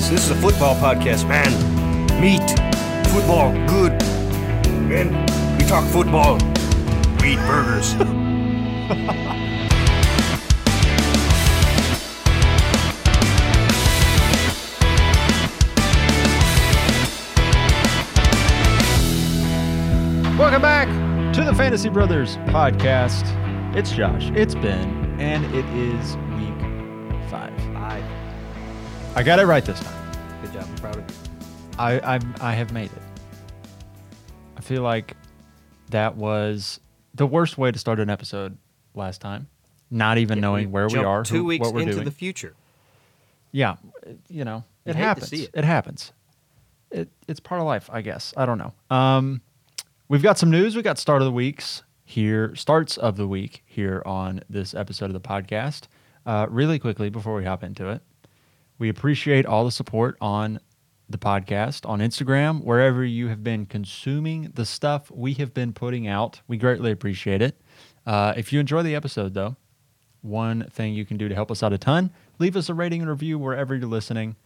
is this is a football podcast, man. Meat, football, good. Man, we talk football. We eat burgers. Welcome back to the Fantasy Brothers podcast. It's Josh, it's Ben, and it is. I got it right this time. Good job. I'm proud of you. I I, I have made it. I feel like that was the worst way to start an episode last time. Not even knowing where we Jumped are, Two who- weeks what we're into doing. the future. yeah, you know, it hate to happens. see It. it. happens. It it's part of life, I guess. I don't know. Um, we've got some news. We got start of the weeks here, starts of the week here on this episode of the podcast. Uh, really quickly before we hop into it, we appreciate all the support on the podcast on Instagram, wherever you have been consuming the stuff we have been putting out. We greatly appreciate it. Uh, if you enjoy the episode, though, one thing you can do to help us out a ton leave us a rating and review wherever you're listening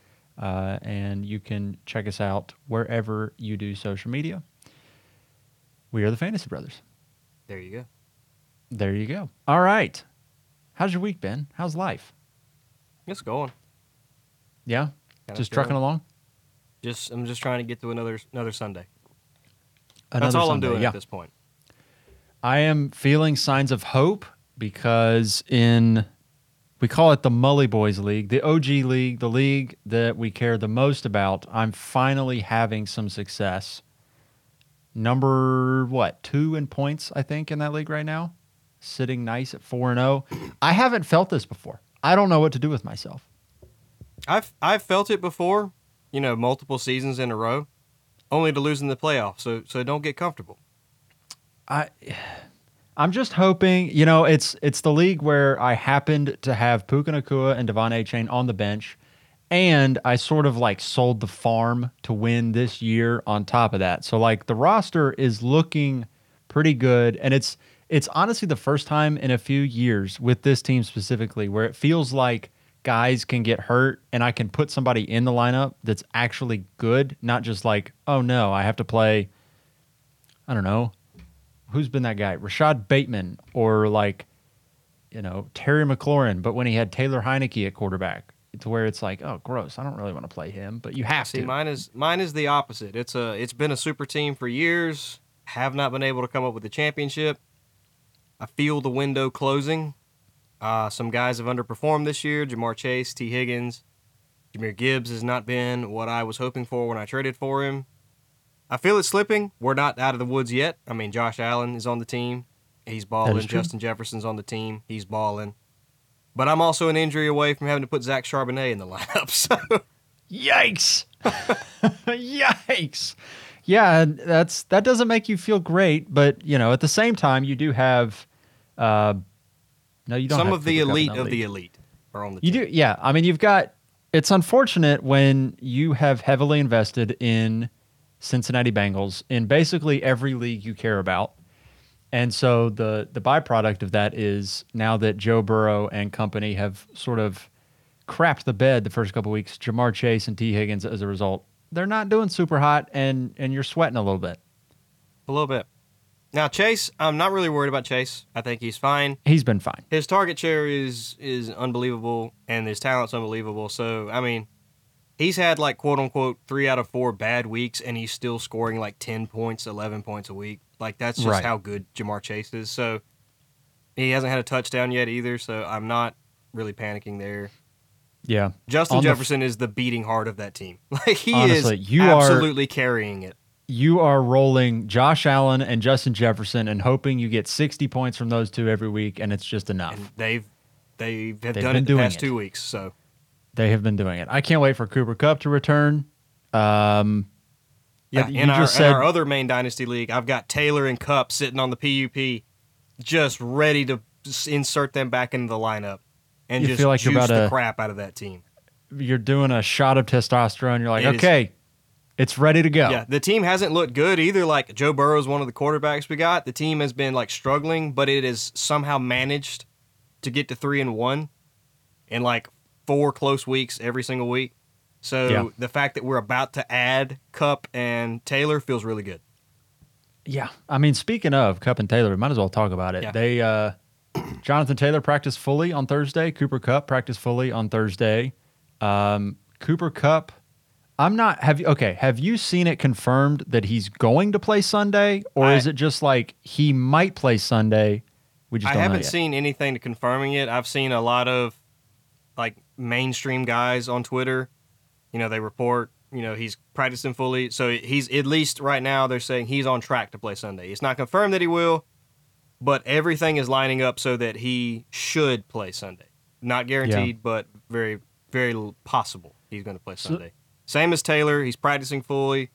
uh, and you can check us out wherever you do social media we are the fantasy brothers There you go. there you go all right how's your week been how's life It's going. Yeah Kinda just trucking along Just I'm just trying to get to another another Sunday. Another That's all Sunday, I'm doing yeah. at this point. I am feeling signs of hope because in we call it the Mully Boys League, the OG league, the league that we care the most about. I'm finally having some success. Number what? 2 in points I think in that league right now. Sitting nice at 4 and 0. I haven't felt this before. I don't know what to do with myself. I've I've felt it before, you know, multiple seasons in a row, only to lose in the playoffs. So so don't get comfortable. I I'm just hoping, you know, it's it's the league where I happened to have Puka Nacua and De'Von Achane on the bench, and I sort of like sold the farm to win this year on top of that. So like the roster is looking pretty good, and it's it's honestly the first time in a few years with this team specifically where it feels like guys can get hurt and I can put somebody in the lineup that's actually good, not just like, oh no, I have to play I don't know, who's been that guy? Rashod Bateman or like, you know, Terry McLaurin, but when he had Taylor Heinicke at quarterback, to where it's like, oh, gross. I don't really want to play him, but you have See, to. mine is mine is the opposite. It's a it's been a super team for years. Have not been able to come up with a championship. I feel the window closing. Uh, some guys have underperformed this year. Ja'Marr Chase, Tee Higgins, Jahmyr Gibbs has not been what I was hoping for when I traded for him. I feel it slipping. We're not out of the woods yet. I mean, Josh Allen is on the team. He's balling. Justin Jefferson's on the team. He's balling. But I'm also an injury away from having to put Zach Charbonnet in the lineup. So Yikes! Yikes! Yeah, that's that doesn't make you feel great, but you know, at the same time, you do have. Uh, no, you don't. some of the Cooper elite of the elite are on the You team. do, yeah. I mean, you've got. It's unfortunate when you have heavily invested in Cincinnati Bengals in basically every league you care about, and so the the byproduct of that is now that Joe Burrow and company have sort of crapped the bed the first couple weeks. Ja'Marr Chase and Tee Higgins, as a result, they're not doing super hot, and and you're sweating a little bit. A little bit. Now Chase, I'm not really worried about Chase. I think he's fine. He's been fine. His target share is is unbelievable, and his talent's unbelievable. So I mean, he's had like quote unquote three out of four bad weeks, and he's still scoring like ten points, eleven points a week. Like that's just Right. how good Ja'Marr Chase is. So he hasn't had a touchdown yet either. So I'm not really panicking there. Yeah. Justin On the f- Jefferson is the beating heart of that team. Like he Honestly, is you are- absolutely carrying it. You are rolling Josh Allen and Justin Jefferson and hoping you get 60 points from those two every week, and it's just enough. and they've they have They've done it the past it. two weeks. So They have been doing it. I can't wait for Cooper Kupp to return. Um, yeah, in our, just in our other main dynasty league, I've got Taylor and Kupp sitting on the PUP, just ready to insert them back into the lineup and just feel like you're juice the to- crap out of that team. you're doing a shot of testosterone. You're like, It is- okay, it's ready to go. Yeah, the team hasn't looked good either. Like Joe Burrow is one of the quarterbacks we got. The team has been like struggling, but it has somehow managed to get to three and one in like four close weeks every single week. So Yeah. the fact that we're about to add Kupp and Taylor feels really good. Yeah. I mean, speaking of Kupp and Taylor, we might as well talk about it. Yeah. They uh Jonathan Taylor practiced fully on Thursday. Cooper Kupp practiced fully on Thursday. Um Cooper Kupp I'm not have you okay, have you seen it confirmed that he's going to play Sunday or I- is it just like he might play Sunday? We just I haven't seen anything to confirming it. I've seen a lot of like mainstream guys on Twitter. You know, they report, you know, he's practicing fully. So he's at least right now they're saying he's on track to play Sunday. It's not confirmed that he will, but everything is lining up so that he should play Sunday. Not guaranteed, but very very possible he's going to play So- Sunday. Same as Taylor, he's practicing fully.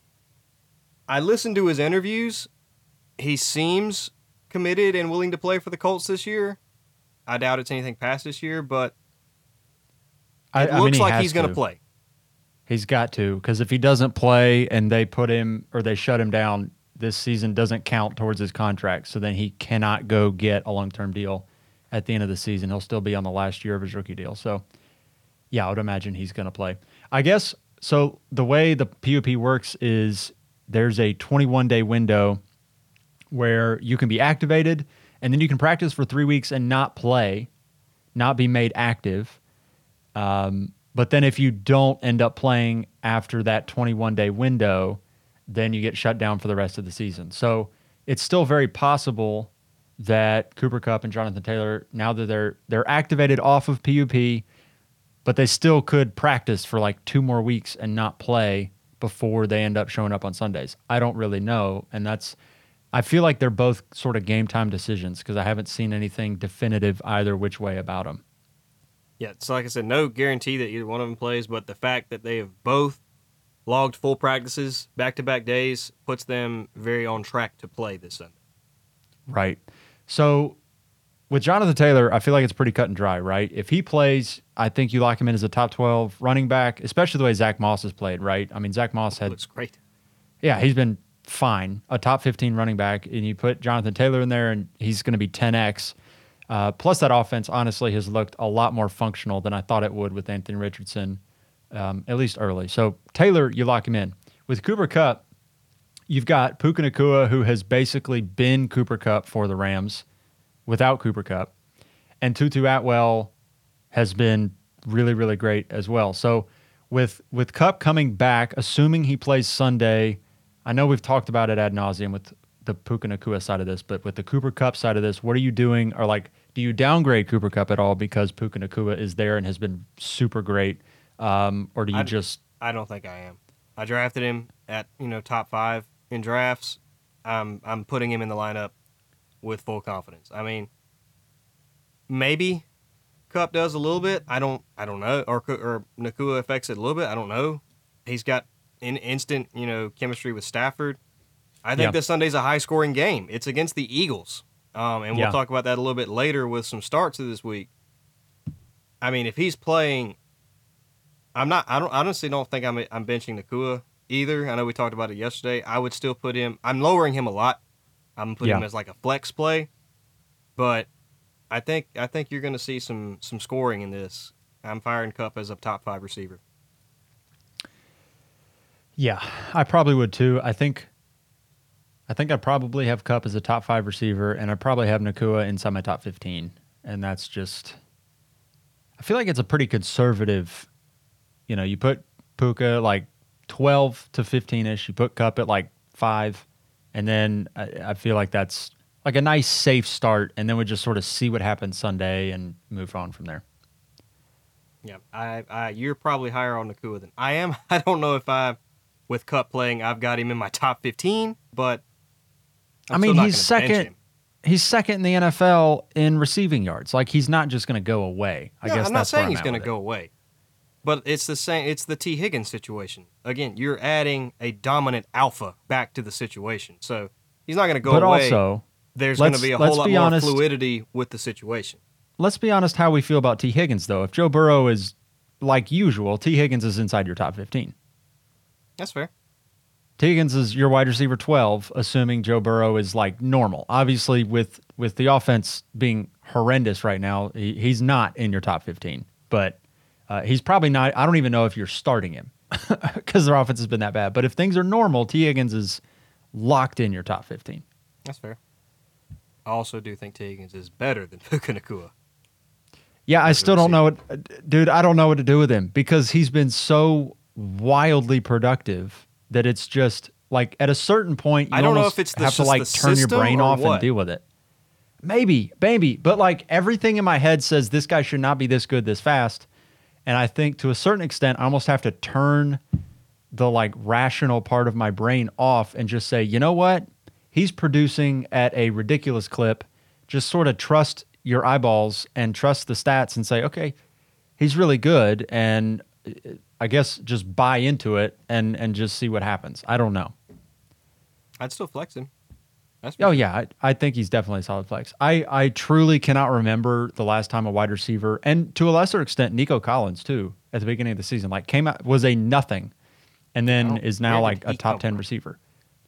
I listened to his interviews. He seems committed and willing to play for the Colts this year. I doubt it's anything past this year, but I, it I mean, looks like he's going to play. He's got to because if he doesn't play and they put him or they shut him down, this season doesn't count towards his contract. So then he cannot go get a long term deal at the end of the season. He'll still be on the last year of his rookie deal. So yeah, I would imagine he's going to play. I guess so. The way the PUP works is there's a 21 day window where you can be activated and then you can practice for three weeks and not play, not be made active. Um, but then if you don't end up playing after that 21 day window, then you get shut down for the rest of the season. So it's still very possible that Cooper Kupp and Jonathan Taylor, now that they're they're activated off of PUP, but they still could practice for like two more weeks and not play before they end up showing up on Sundays. I don't really know, and that's I feel like they're both sort of game time decisions because I haven't seen anything definitive either which way about them. Yeah, so like I said, no guarantee that either one of them plays, but the fact that they have both logged full practices back to back days puts them very on track to play this Sunday. Right. So with Jonathan Taylor, I feel like it's pretty cut and dry, right? If he plays, I think you lock him in as a top 12 running back, especially the way Zach Moss has played, right? I mean, Zach Moss had, Looks great. yeah, he's been fine, a top 15 running back, and you put Jonathan Taylor in there, and he's going to be 10x. Uh, plus, that offense honestly has looked a lot more functional than I thought it would with Anthony Richardson, um, at least early. So Taylor, you lock him in. With Cooper Kupp, you've got Puka Nacua, who has basically been Cooper Kupp for the Rams without Cooper Kupp, and Tutu Atwell has been really, really great as well. So with with Kupp coming back, assuming he plays Sunday, I know we've talked about it ad nauseum with the Puka Nacua side of this, but with the Cooper Kupp side of this, what are you doing? Or like, do you downgrade Cooper Kupp at all because Puka Nacua is there and has been super great, um, or do you I- just I don't think I am. I drafted him at you know top five in drafts. I'm I'm putting him in the lineup with full confidence. I mean, maybe Kupp does a little bit. I don't I don't know, or or Nacua affects it a little bit. I don't know. He's got in instant you know chemistry with Stafford. I think Yeah. this Sunday's a high scoring game. It's against the Eagles, um, and we'll Yeah. talk about that a little bit later with some starts of this week. I mean, if he's playing I'm not. I don't. I honestly don't think I'm. I'm benching Nacua either. I know we talked about it yesterday. I would still put him. I'm lowering him a lot. I'm putting him as like a flex play, but I think I think you're going to see some some scoring in this. I'm firing Kupp as a top five receiver. Yeah, I probably would too. I think I think I'd probably have Kupp as a top five receiver, and I'd probably have Nacua inside my top fifteen. And that's just I feel like it's a pretty conservative you know, you put Puka like twelve to fifteen ish, you put Kupp at like five, and then I, I feel like that's like a nice safe start, and then we just sort of see what happens Sunday and move on from there. Yeah, I, I you're probably higher on Nacua than I am. I don't know if I, with Kupp playing, I've got him in my top 15, but I'm I mean, he's second. He's second in the NFL in receiving yards. Like he's not just going to go away. I No, guess I'm not saying he's going to go away, but it's the same. It's the Tee Higgins situation. Again, you're adding a dominant alpha back to the situation, so he's not going to go But away. also, There's going to be a whole lot more honest. fluidity with the situation. let's be honest. How we feel about Tee Higgins, though. If Joe Burrow is like usual, Tee Higgins is inside your top fifteen. That's fair. Tee Higgins is your wide receiver twelve, assuming Joe Burrow is like normal. Obviously, with with the offense being horrendous right now, he, he's not in your top fifteen. But uh, he's probably not. I don't even know if you're starting him. because their offense has been that bad. But if things are normal, Tee Higgins is locked in your top 15. That's fair. I also do think Tee Higgins is better than Puka Nacua. Yeah, I still don't know what, dude. I don't know what to do with him because he's been so wildly productive that it's just like at a certain point, you I don't know if it's the- have to like turn your brain off and deal with it. Maybe, maybe, but like everything in my head says this guy should not be this good this fast, and I think to a certain extent, I almost have to turn the like rational part of my brain off and just say, you know what, he's producing at a ridiculous clip. Just sort of trust your eyeballs and trust the stats and say, okay, he's really good, and uh, I guess just buy into it and and just see what happens. I don't know. I'd still flex him. That's Oh yeah, I, I think he's definitely a solid flex. I, I truly cannot remember the last time a wide receiver, and to a lesser extent, Nico Collins too, at the beginning of the season, like came out was a nothing, and then is now like a top ten from? receiver.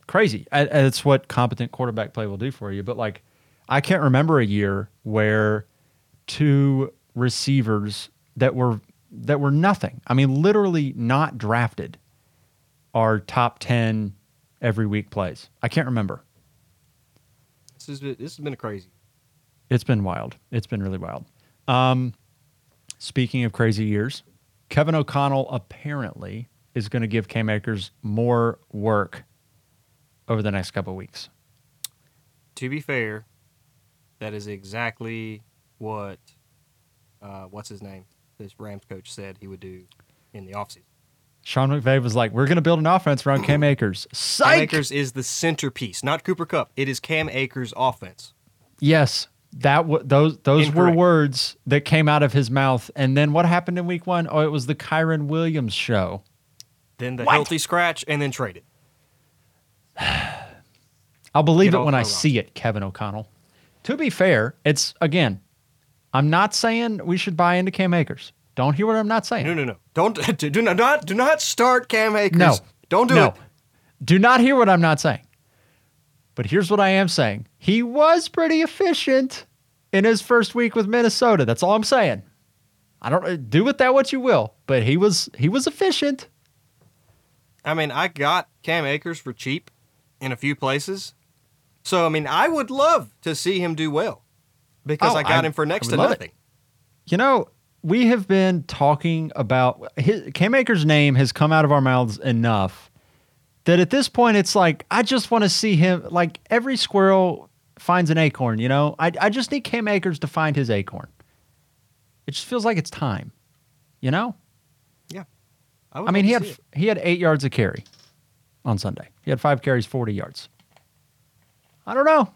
Crazy. I- what competent quarterback play will do for you. But like, I can't remember a year where two receivers that were that were nothing. I mean, literally not drafted, are top ten every week plays. I can't remember. This has been, this has been a crazy. It's been wild. It's been really wild. Um, speaking of crazy years, Kevin O'Connell apparently is going to give Cam Akers more work over the next couple of weeks. To be fair, that is exactly what uh, what's his name? This Rams coach said he would do in the offseason. Sean McVay was like, "We're going to build an offense around Cam Akers." Cam Akers is the centerpiece, not Cooper Kupp. It is Cam Akers' offense. Yes, that w- those those were words that came out of his mouth. And then what happened in Week One? Oh, it was the Kyren Williams show. Then the What? healthy scratch, and then trade it. I'll believe Get it when I roster. see it, Kevin O'Connell. To be fair, it's again, I'm not saying we should buy into Cam Akers. Don't hear what I'm not saying. No, no, no. Don't do not do not start Cam Akers. No. Don't do no. it. Do not hear what I'm not saying. But here's what I am saying. He was pretty efficient in his first week with Minnesota. That's all I'm saying. I don't uh, do with that what you will, but he was he was efficient. I mean, I got Cam Akers for cheap in a few places. So, I mean, I would love to see him do well because Oh, I got I- him for next to love it. nothing. You know, we have been talking about his, Cam Akers' name has come out of our mouths enough that at this point it's like I just want to see him. Like every squirrel finds an acorn. You know, I I just need Cam Akers to find his acorn. It just feels like it's time. You know, I, would I mean he had it. he had eight yards of carry on Sunday. He had five carries, forty yards. I don't know.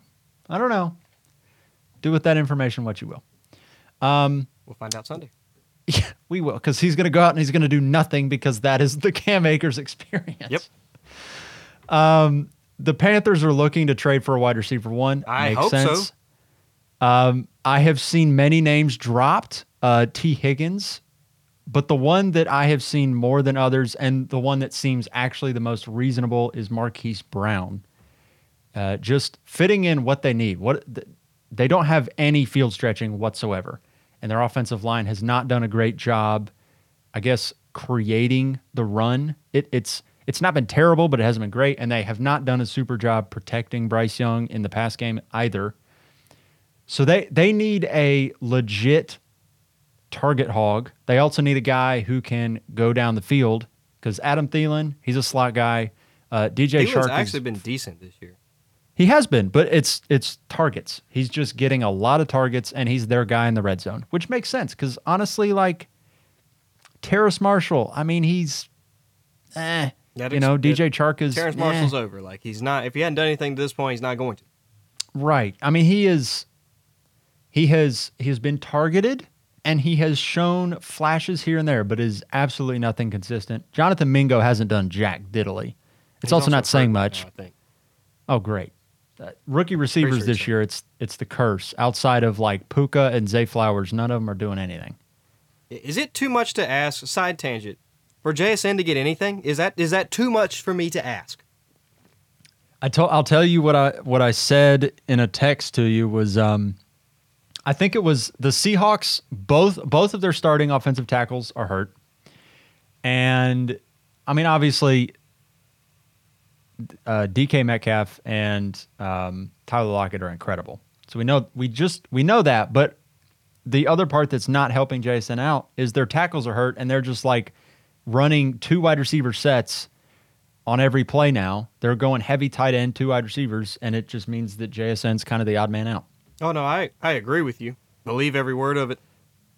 I don't know. Do with that information what you will. Um, We'll find out Sunday. Yeah, we will, because he's going to go out and he's going to do nothing because that is the Cam Akers experience. Yep. Um, the Panthers are looking to trade for a wide receiver one. I Makes hope so. sense. Um, I have seen many names dropped. Uh, Tee Higgins, but the one that I have seen more than others, and the one that seems actually the most reasonable, is Marquise Brown. Uh, just fitting in what they need. What th- they don't have any field stretching whatsoever, and their offensive line has not done a great job. I guess creating the run. It, it's it's not been terrible, but it hasn't been great, and they have not done a super job protecting Bryce Young in the pass game either. So they they need a legit target hog. They also need a guy who can go down the field because Adam Thielen, he's a slot guy. Uh, DJ Thielen's Shark is- actually been decent this year. He has been, but it's it's targets. He's just getting a lot of targets, and he's their guy in the red zone, which makes sense because honestly, like Terrace Marshall, I mean, he's eh. That you know, DJ Chark is Terrace eh. Marshall's over. Like he's not. If he hadn't done anything to this point, he's not going to. Right. I mean, he is he has he has been targeted and he has shown flashes here and there, but is absolutely nothing consistent. Jonathan Mingo hasn't done jack diddly. It's He's also, not saying much. now, I think. Oh, great. Uh, rookie receivers sure this he's year, it's it's the curse. Outside of like Puka and Zay Flowers, none of them are doing anything. Is it too much to ask? Side tangent. For JSN to get anything, is that is that too much for me to ask? I told I'll tell you what I what I said in a text to you was um I think it was the Seahawks both both of their starting offensive tackles are hurt. And I mean, obviously, uh, DK Metcalf and um, Tyler Lockett are incredible. So we know we just we know that, but the other part that's not helping Jason out is their tackles are hurt and they're just like running two wide receiver sets on every play now. They're going heavy tight end, two wide receivers, and it just means that JSN's kind of the odd man out. Oh no, I I agree with you. Believe every word of it,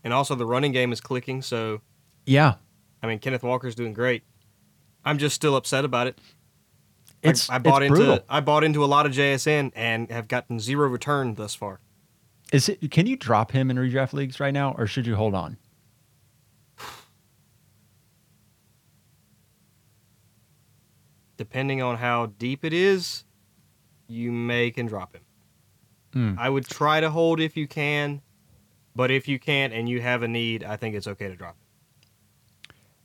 and also the running game is clicking. So Yeah, I mean, Kenneth Walker's doing great. I'm just still upset about it. It's I, I bought it's into brutal. I bought into a lot of JSN and have gotten zero return thus far. Is it? Can you drop him in redraft leagues right now, or should you hold on? Depending on how deep it is, you may can drop him. Hmm. I would try to hold if you can, but if you can't and you have a need, I think it's okay to drop him.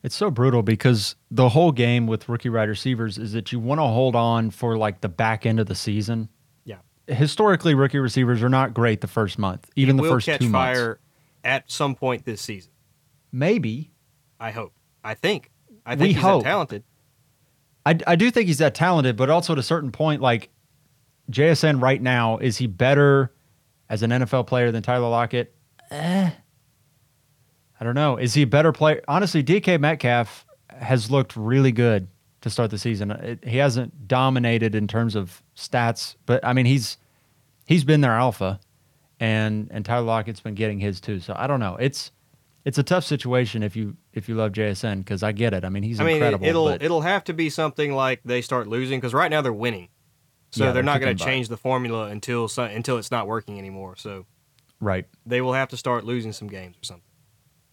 It's so brutal because the whole game with rookie wide receivers is that you want to hold on for like the back end of the season. Yeah. Historically, rookie receivers are not great the first month, even he the first two months. fire at some point this season. Maybe. I hope. I think. I We think he's hope. that talented. I, I do think he's that talented, but also at a certain point, like JSN right now, is he better as an NFL player than Tyler Lockett? Eh. I don't know. Is he a better player? Honestly, DK Metcalf has looked really good to start the season. It, he hasn't dominated in terms of stats, but I mean he's he's been their alpha, and and Tyler Lockett's been getting his too. So I don't know. It's it's a tough situation if you if you love JSN because I get it. I mean he's I mean, it, incredible. it'll but it'll have to be something like they start losing because right now they're winning, so Yeah, they're, they're not going to change the formula until until it's not working anymore. So right. they will have to start losing some games or something.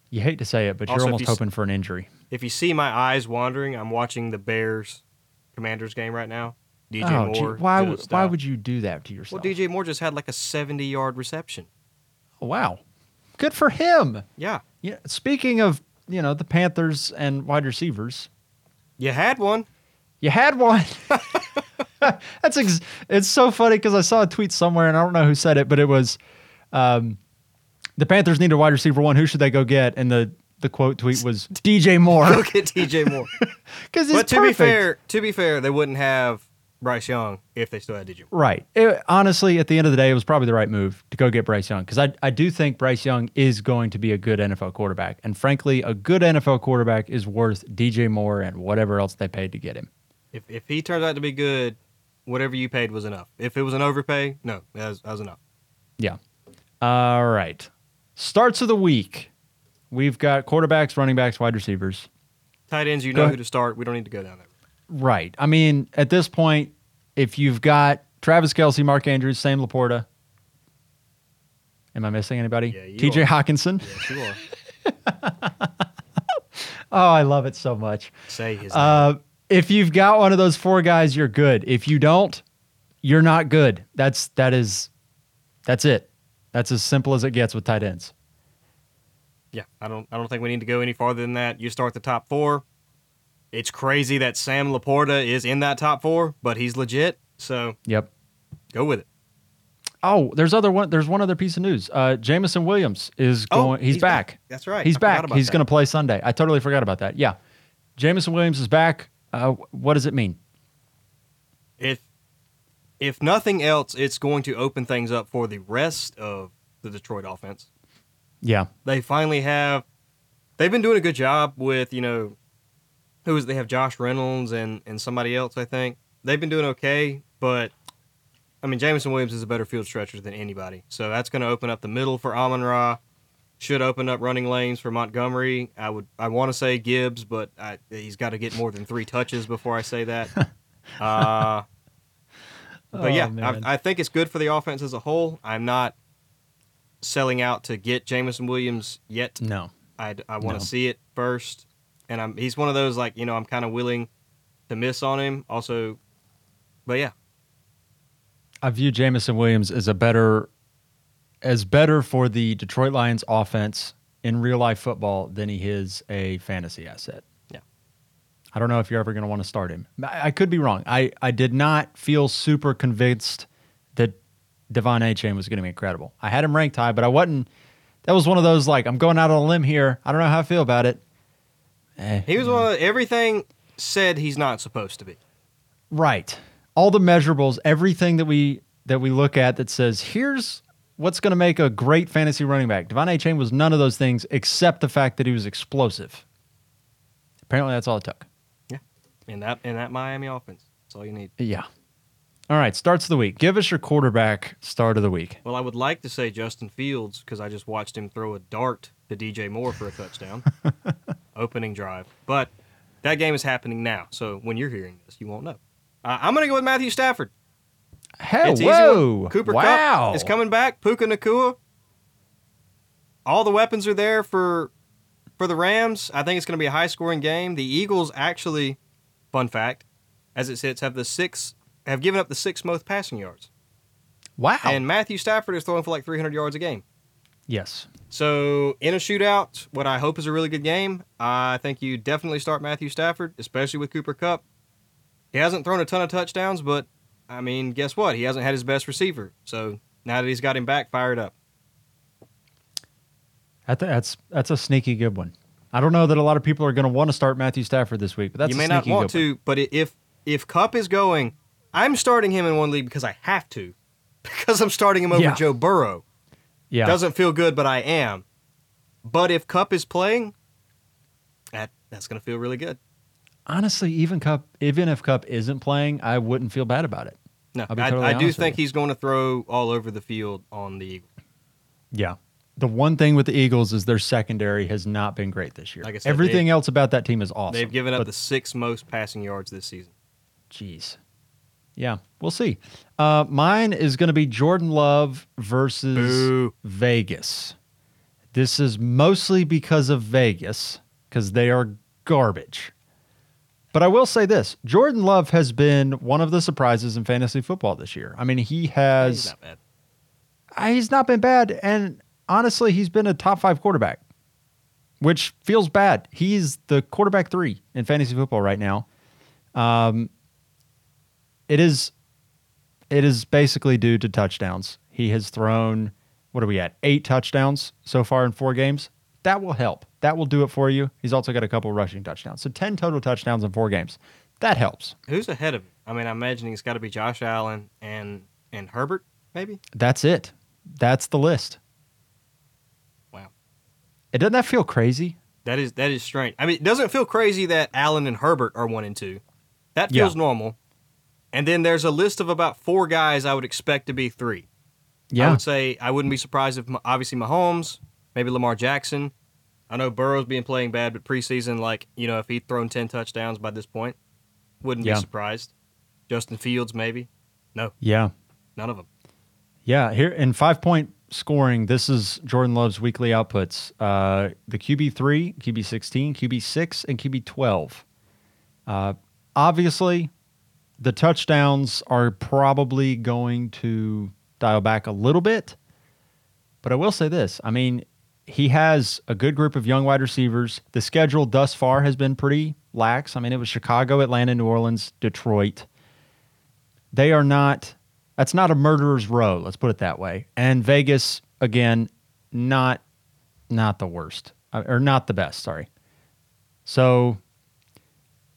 You hate to say it, but Also, you're almost you s- hoping for an injury. If you see my eyes wandering, I'm watching the Bears Commanders game right now. DJ oh, gee, Moore. why? w- Why would you do that to yourself? Well. DJ Moore just had like a 70 yard reception. Oh, wow, good for him. Yeah, Yeah. Speaking of, you know, the Panthers and wide receivers, you had one. you had one. That's ex- it's so funny because I saw a tweet somewhere and I don't know who said it, but it was, um, the Panthers need a wide receiver one. Who should they go get? And the the quote tweet was DJ Moore Look at DJ Moore. because he's but to be fair, to be fair, they wouldn't have Bryce Young if they still had DJ Moore. Right. It- honestly, at the end of the day, it was probably the right move to go get Bryce Young because I, I do think Bryce Young is going to be a good NFL quarterback. And frankly, a good NFL quarterback is worth DJ Moore and whatever else they paid to get him. If if he turns out to be good, whatever you paid was enough. If it was an overpay, no, that was, that was enough. Yeah. All right. Starts of the week. We've got quarterbacks, running backs, wide receivers. Tight ends, you know who to start. We don't need to go down there. Right. I mean, at this point, if you've got Travis Kelce, Mark Andrews, Sam LaPorta, am I missing anybody? Yeah, TJ are. Hockenson. Yes, you are. Oh, I love it so much. Say his name. Uh, if you've got one of those four guys, you're good. If you don't, you're not good. That's that is that's it. That's as simple as it gets with tight ends. Yeah, I don't I don't think we need to go any farther than that. You start the top four. It's crazy that Sam LaPorta is in that top four, but he's legit. So Yep. go with it. Oh, there's other one. There's one other piece of news. Uh, Jameson Williams is Oh, going. he's, he's back. back. That's right. He's I back. He's that. to play Sunday. I totally forgot about that. Yeah, Jameson Williams is back. Uh, what does it mean? If if nothing else, it's going to open things up for the rest of the Detroit offense. Yeah. They finally have. They've been doing a good job with you know, who is they have Josh Reynolds and and somebody else. I think they've been doing okay, but I mean Jameson Williams is a better field stretcher than anybody. So that's going to open up the middle for Amon Ra. Should open up running lanes for Montgomery. I would. I want to say Gibbs, but I, he's got to get more than three touches before I say that. uh, but Oh, yeah. I, I think it's good for the offense as a whole. I'm not selling out to get Jameson Williams yet. No. I, I want to No. see it first, and I'm he's one of those like you know I'm kind of willing to miss on him. Also, but yeah, I view Jameson Williams as a better, as better for the Detroit Lions offense in real life football than he is a fantasy asset. I don't know if you're ever going to want to start him. I, I could be wrong. I, I did not feel super convinced that De'Von Achane was going to be incredible. I had him ranked high, but I wasn't. That was one of those like I'm going out on a limb here. I don't know how I feel about it. Eh, he was one of everything said he's not supposed to be. Right. All the measurables, everything that we that we look at that says here's what's going to make a great fantasy running back. De'Von Achane was none of those things except the fact that he was explosive. Apparently, that's all it took. In that in that Miami offense. That's all you need. Yeah. All right, starts of the week. Give us your quarterback start of the week. Well, I would like to say Justin Fields because I just watched him throw a dart to DJ Moore for a touchdown. Opening drive. But that game is happening now. So when you're hearing this, you won't know. Uh, I'm going to go with Matthew Stafford. Hey, It's whoa. Cooper wow. Kupp is coming back. Puka Nacua. All the weapons are there for for the Rams. I think it's going to be a high scoring game. The Eagles actually, fun fact, as it sits, have the six have given up the sixth most passing yards, Wow. and Matthew Stafford is throwing for like 300 yards a game. yes. So in a shootout, what I hope is a really good game. I think you definitely start Matthew Stafford, especially with Cooper Kupp. He hasn't thrown a ton of touchdowns, but I mean, guess what? He hasn't had his best receiver. So now that he's got him back, fired up. That's that's a sneaky good one. I don't know that a lot of people are going to want to start Matthew Stafford this week, but that's you may not want one. to, but if if Kupp is going, I'm starting him in one league because I have to, because I'm starting him over Yeah. Joe Burrow. Yeah. Doesn't feel good, but I am. But if Kupp is playing, that that's gonna feel really good. Honestly, even Kupp, even if Kupp isn't playing, I wouldn't feel bad about it. No, I, totally I do think he's going to throw all over the field on the Eagles. Yeah. The one thing with the Eagles is their secondary has not been great this year. Like I said, Everything they- else about that team is awesome. They've given up the sixth most passing yards this season. Jeez. Yeah, we'll see. Uh, mine is going to be Jordan Love versus Boo. Vegas. This is mostly because of Vegas, because they are garbage. But I will say this Jordan Love has been one of the surprises in fantasy football this year. I mean, he has. He's not bad. he's not been bad. And honestly, he's been a top five quarterback, which feels bad. He's the quarterback three in fantasy football right now. Um, it is it is basically due to touchdowns. He has thrown what are we at? Eight touchdowns so far in four games. That will help. That will do it for you. He's also got a couple rushing touchdowns. So 10 total touchdowns in four games. That helps. Who's ahead of him? I mean, I'm imagining it's got to be Josh Allen and and Herbert, maybe. That's it. That's the list. It doesn't that feel crazy? that is that is strange. I mean, it doesn't feel crazy that Allen and Herbert are one and two. That Yeah. feels normal. And then there's a list of about four guys I would expect to be three. Yeah. I would say I wouldn't be surprised if obviously Mahomes, maybe Lamar Jackson. I know Burrow's been playing bad, but preseason, like you know, if he'd thrown ten touchdowns by this point, wouldn't Yeah. be surprised. Justin Fields, maybe. No, Yeah. none of them. Yeah, here in five point scoring, this is Jordan Love's weekly outputs. Uh, the QB three, QB sixteen, QB six, and QB twelve. Uh, obviously, the touchdowns are probably going to dial back a little bit, but I will say this: I mean, he has a good group of young wide receivers. The schedule thus far has been pretty lax. I mean, it was Chicago, Atlanta, New Orleans, Detroit they are not that's not a murderer's row let's put it that way. And vegas again not not the worst uh, or not the best sorry. So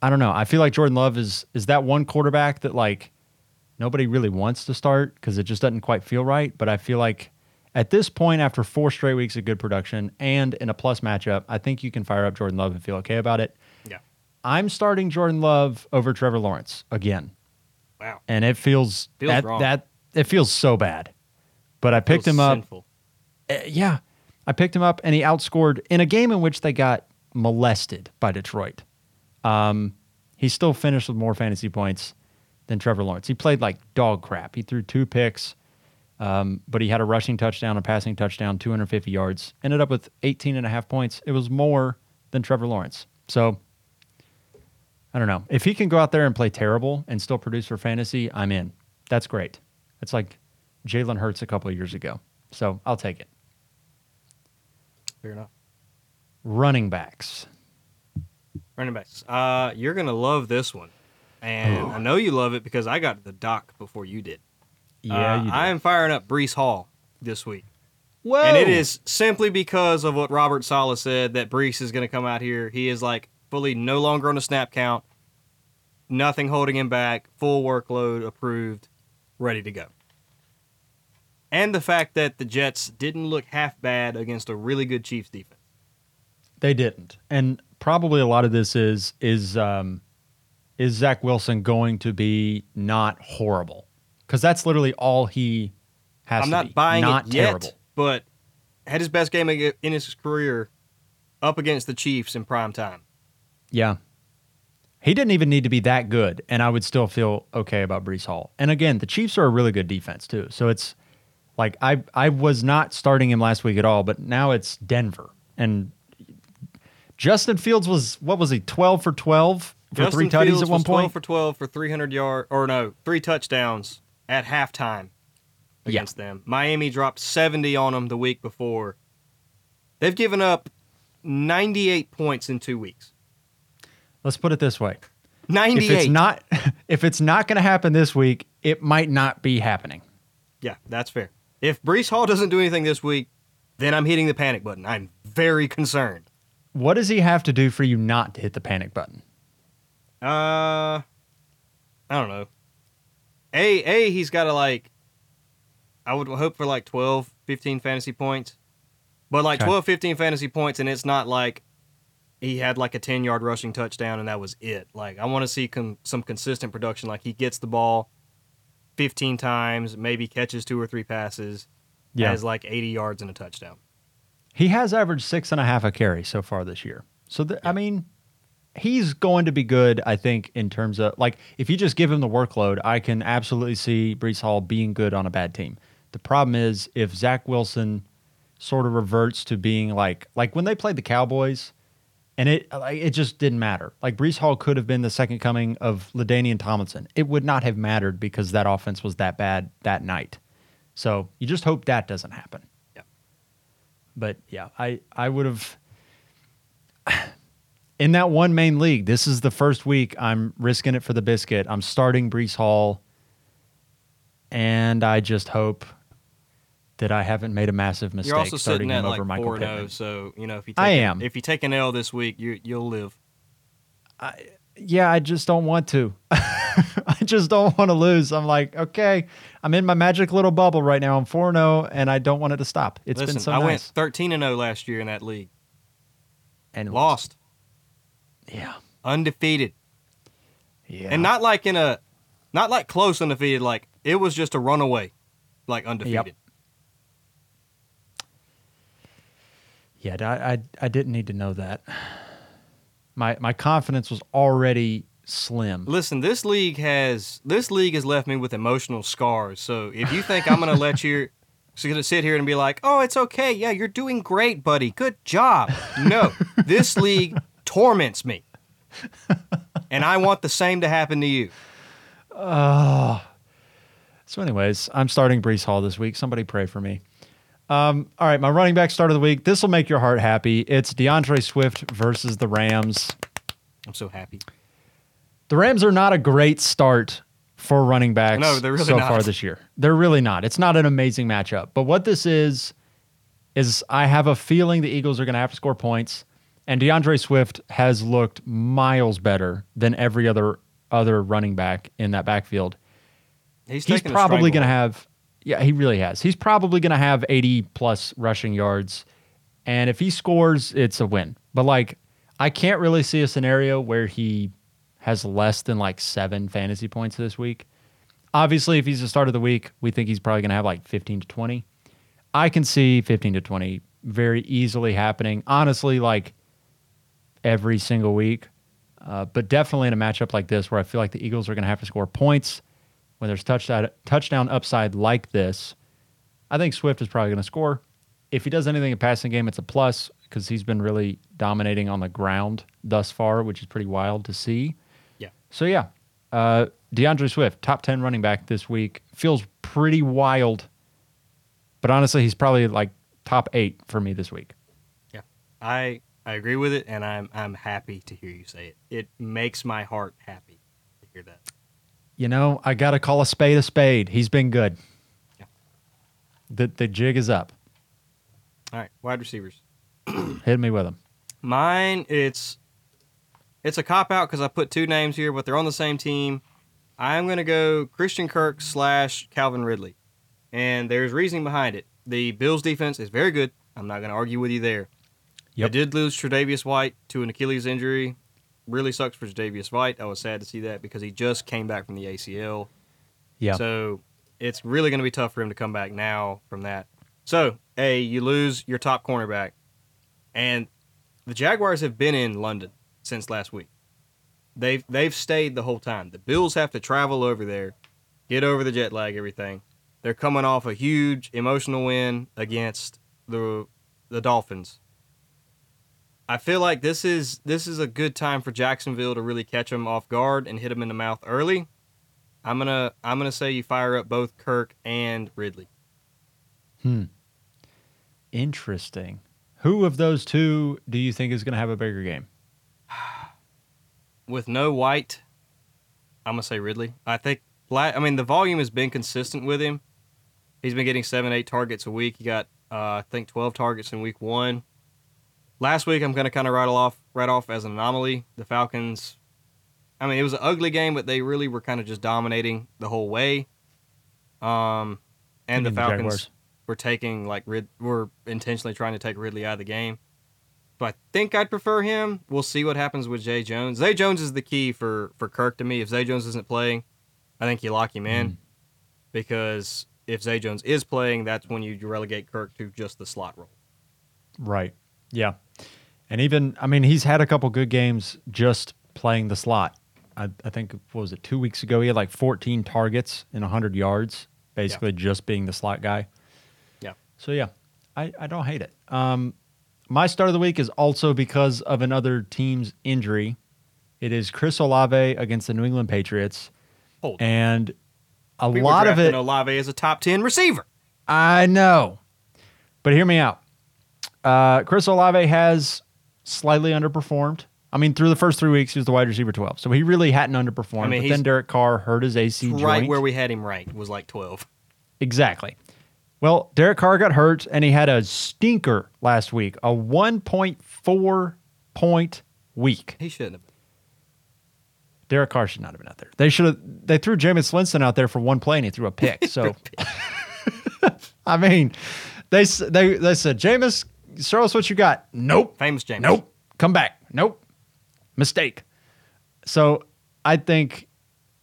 i don't know. I feel like jordan love is is that one quarterback that like nobody really wants to start because it just doesn't quite feel right. But i feel like at this point after four straight weeks of good production and in a plus matchup i think you can fire up jordan love and feel okay about it. Yeah. i'm starting jordan love over trevor lawrence again Wow. and it feels, Feels that, wrong. that it feels so bad. But I picked him up. sinful. uh, yeah, I picked him up, and he outscored in a game in which they got molested by Detroit. Um, he still finished with more fantasy points than Trevor Lawrence. He played like dog crap. He threw two picks, um, but he had a rushing touchdown, a passing touchdown, 250 yards. Ended up with 18 and a half points. It was more than Trevor Lawrence. So I don't know. If he can go out there and play terrible and still produce for fantasy, I'm in. That's great. It's like Jalen Hurts a couple of years ago. So I'll take it. Fair enough. Running backs. Running backs. Uh, you're gonna love this one, and Ooh. I know you love it because I got the doc before you did. Yeah, Uh, you. I am firing up Breece Hall this week, Whoa. and it is simply because of what Robert Saleh said that Breece is gonna come out here. He is like fully no longer on a snap count. nothing holding him back, full workload approved, ready to go. And the fact that the Jets didn't look half bad against a really good Chiefs defense. They didn't, and probably a lot of this is is um, is Zach Wilson going to be not horrible? Because that's literally all he has. I'm to not be. buying not it terrible. yet, but had his best game in his career up against the Chiefs in prime time. Yeah. He didn't even need to be that good, and I would still feel okay about Breece Hall. And again, the Chiefs are a really good defense too. So it's like I I was not starting him last week at all, but now it's Denver. And Justin Fields was what was he, twelve for twelve for Justin three tutties Fields at one was 12 for 12 for 300 yard or no, three touchdowns at halftime against them. Miami dropped 70 on them the week before. They've given up 98 points in 2 weeks. Let's put it this way. 98. If it's not if it's not gonna happen this week, it might not be happening. Yeah, that's fair. If Breece Hall doesn't do anything this week, then I'm hitting the panic button. I'm very concerned. What does he have to do for you not to hit the panic button? Uh, I don't know. A A he's got to like. I would hope for like 12, 15 fantasy points, but like Okay. 12, 15 fantasy points, and it's not like he had like a ten yard rushing touchdown and that was it. Like I want to see com- some consistent production. Like he gets the ball fifteen times, maybe catches two or three passes, yeah. has like eighty yards and a touchdown. He has averaged six and a half a carry so far this year. So, th- I mean, he's going to be good, I think, in terms of like, if you just give him the workload, I can absolutely see Breece Hall being good on a bad team. The problem is if Zach Wilson sort of reverts to being like, like when they played the Cowboys, and it it just didn't matter. Like Breece Hall could have been the second coming of LaDainian Tomlinson. It would not have mattered because that offense was that bad that night. So you just hope that doesn't happen. Yeah. But yeah, I I would have in that one main league. This is the first week I'm risking it for the biscuit. I'm starting Breece Hall, and I just hope that I haven't made a massive mistake You're also starting sitting him at over like Michael four and oh, Pittman. so you know if you take I am. if you take an L this week, you you'll live. yeah, I just don't want to. I just don't want to lose. I'm like, okay, I'm in my magic little bubble right now. I'm 4 0, and I don't want it to stop. It's Listen, been so I went thirteen and zero last year in that league. and Lost, Yeah. undefeated. Yeah. and not like in a not like close undefeated like it was just a runaway like undefeated Yeah, I, I, I didn't need to know that. My my confidence was already slim. listen this league has this league has left me with emotional scars so if you think i'm gonna let you so gonna sit here and be like oh it's okay yeah you're doing great buddy good job no this league torments me and i want the same to happen to you ah. So, anyways, I'm starting Breece Hall this week. Somebody pray for me. Um, all right, my running back start of the week. This will make your heart happy. It's D'Andre Swift versus the Rams. i'm so happy The Rams are not a great start for running backs No, they're really so not. far this year. They're really not. It's not an amazing matchup. But what this is, is I have a feeling the Eagles are going to have to score points, and D'Andre Swift has looked miles better than every other other running back in that backfield. he's, He's probably going to have, yeah, he really has. He's probably going to have 80 plus rushing yards. And if he scores, it's a win. But like, I can't really see a scenario where he has less than like seven fantasy points this week. Obviously, if he's the start of the week, we think he's probably going to have like 15 to 20. I can see 15 to 20 very easily happening. Honestly, like every single week. Uh, but definitely in a matchup like this, where I feel like the Eagles are going to have to score points when there's touchdown touchdown upside like this, I think Swift is probably going to score. If he does anything in passing game, it's a plus because he's been really dominating on the ground thus far, which is pretty wild to see. Yeah. So yeah, uh, D'Andre Swift, top ten running back this week, feels pretty wild. But honestly, he's probably like top eight for me this week. Yeah, I I agree with it, and I'm I'm happy to hear you say it. It makes my heart happy to hear that. You know, I got to call a spade a spade. He's been good. Yeah. The the jig is up. All right, wide receivers. Hit me with them. Mine, it's it's a cop out because I put two names here, but they're on the same team. I'm gonna go Christian Kirk slash Calvin Ridley, and there's reasoning behind it. The Bills defense is very good. I'm not gonna argue with you there. Yep. I did lose Tre'Davious White to an Achilles injury. Really sucks for Tre'Davious White. I was sad to see that because he just came back from the ACL. Yeah. So it's really going to be tough for him to come back now from that. So, A, you lose your top cornerback. And the Jaguars have been in London since last week. They've they've stayed the whole time. The Bills have to travel over there, get over the jet lag, everything. They're coming off a huge emotional win against the the Dolphins. I feel like this is this is a good time for Jacksonville to really catch them off guard and hit them in the mouth early. I'm gonna I'm gonna say you fire up both Kirk and Ridley. Hmm. Interesting. Who of those two do you think is going to have a bigger game? With no White, I'm gonna say Ridley. I think I mean the volume has been consistent with him. He's been getting seven eight targets a week. He got uh, I think 12 targets in week one. Last week I'm gonna kind of rattle off right off as an anomaly. The Falcons. I mean it was an ugly game, but they really were kind of just dominating the whole way. Um, and the Falcons were taking like Rid were intentionally trying to take Ridley out of the game. But I think I'd prefer him. We'll see what happens with Zay Jones. Zay Jones is the key for for Kirk to me. If Zay Jones isn't playing, I think you lock him in Mm. because if Zay Jones is playing, that's when you relegate Kirk to just the slot role. Right. Yeah. And even, I mean, he's had a couple good games just playing the slot. I, I think, what was it, two weeks ago? He had like 14 targets and 100 yards, basically just being the slot guy. Yeah. So, yeah, I, I don't hate it. Um, my start of the week is also because of another team's injury. It is Chris Olave against the New England Patriots. Hold. And a We lot of it. Olave is a top ten receiver. I know. But hear me out. Uh, Chris Olave has slightly underperformed. I mean, through the first three weeks, he was the wide receiver 12. So he really hadn't underperformed. I mean, but then Derek Carr hurt his AC joint. Right where we had him ranked was like twelve. Exactly. Well, Derek Carr got hurt and he had a stinker last week, a 1.4 point week. He shouldn't have. Derek Carr should not have been out there. They should have. They threw Jameis Winston out there for one play and he threw a pick. So, I mean, they they they said, Jameis, show us what you got. Nope. Famous James. Nope. Come back. Nope. Mistake. So I think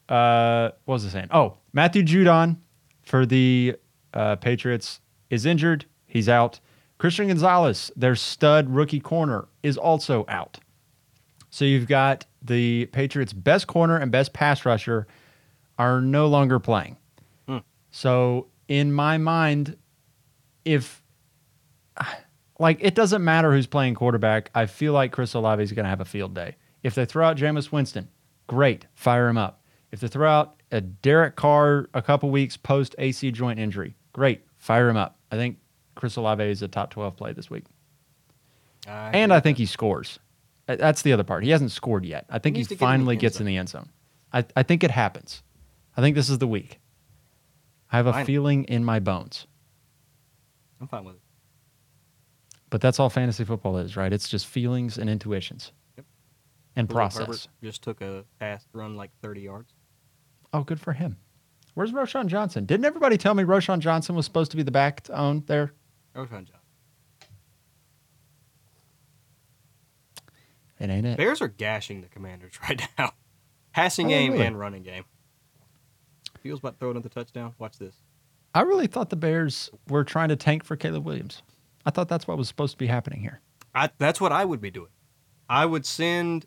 uh what was I saying? Oh, Matthew Judon for the uh, Patriots is injured. He's out. Christian Gonzalez, their stud rookie corner, is also out. So you've got the Patriots' best corner and best pass rusher are no longer playing. Hmm. So in my mind, if like it doesn't matter who's playing quarterback, I feel like Chris Olave is going to have a field day. If they throw out Jameis Winston, great, fire him up. If they throw out a Derek Carr a couple weeks post AC joint injury, great, fire him up. I think Chris Olave is a top 12 play this week. I And. I think he scores. That's the other part. He hasn't scored yet. I think He he, to get in finally gets zone. in the end zone. I, I think it happens. I think this is the week. I have a feeling in my bones. I'm fine with it. But that's all fantasy football is, right? It's just feelings and intuitions Yep. and process. Herbert just took a pass run like 30 yards. Oh, good for him. Where's Roschon Johnson? Didn't everybody tell me Roschon Johnson was supposed to be the back to own there? Roschon Johnson. It ain't it. Bears are gashing the Commanders right now. Passing Oh, game really? and running game. Feels about throwing throw another touchdown. Watch this. I really thought the Bears were trying to tank for Caleb Williams. I thought that's what was supposed to be happening here. I, that's what I would be doing. I would send.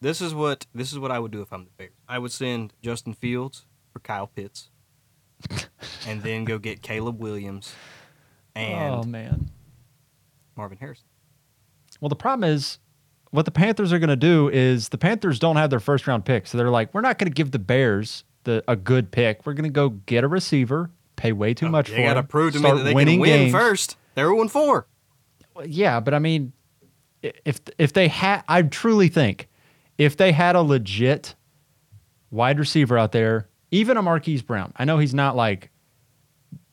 This is what this is what I would do if I'm the Bears. I would send Justin Fields for Kyle Pitts, and then go get Caleb Williams and oh man. Marvin Harrison. Well, the problem is what the Panthers are going to do is the Panthers don't have their first round pick. So they're like, we're not going to give the Bears the a good pick. We're going to go get a receiver, pay way too oh, much They for got to prove to me that they winning can win games. first. They're 0 4. Well, Yeah, but I mean, if if they had, I truly think if they had a legit wide receiver out there, even a Marquise Brown. I know he's not like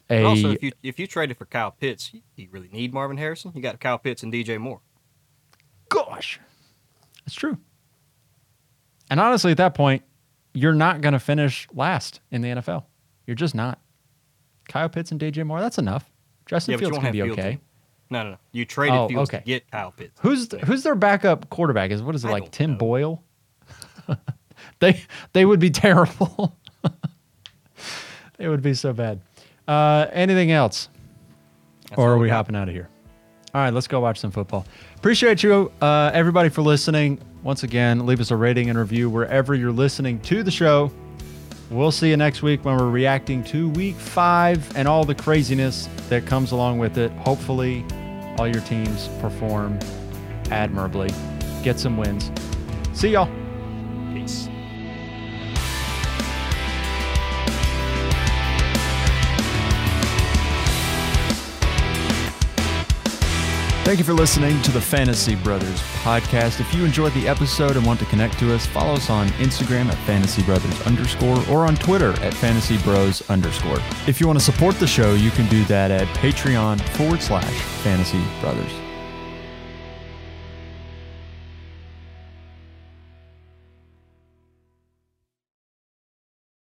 a. Also, if you if you traded for Kyle Pitts, you really need Marvin Harrison. You got Kyle Pitts and DJ Moore. gosh, that's true. And honestly, at that point, you're not going to finish last in the NFL. You're just not. Kyle Pitts and DJ Moore, that's enough. Justin Yeah, Fields can be Fields okay. No, no, no. You traded Oh, Fields okay. to get Kyle Pitts. Who's who's their backup quarterback? Is what is it I like Tim know. Boyle? they they would be terrible. it would be so bad. Uh, anything else, That's or are we hopping out of here? All right, let's go watch some football. Appreciate you, uh, everybody, for listening. Once again, leave us a rating and review wherever you're listening to the show. We'll see you next week when we're reacting to week five and all the craziness that comes along with it. Hopefully, all your teams perform admirably, get some wins. See y'all. Thank you for listening to the Fantasy Brothers podcast. If you enjoyed the episode and want to connect to us, follow us on Instagram at Fantasy Brothers underscore or on Twitter at Fantasy Bros underscore. If you want to support the show, you can do that at Patreon forward slash Fantasy Brothers.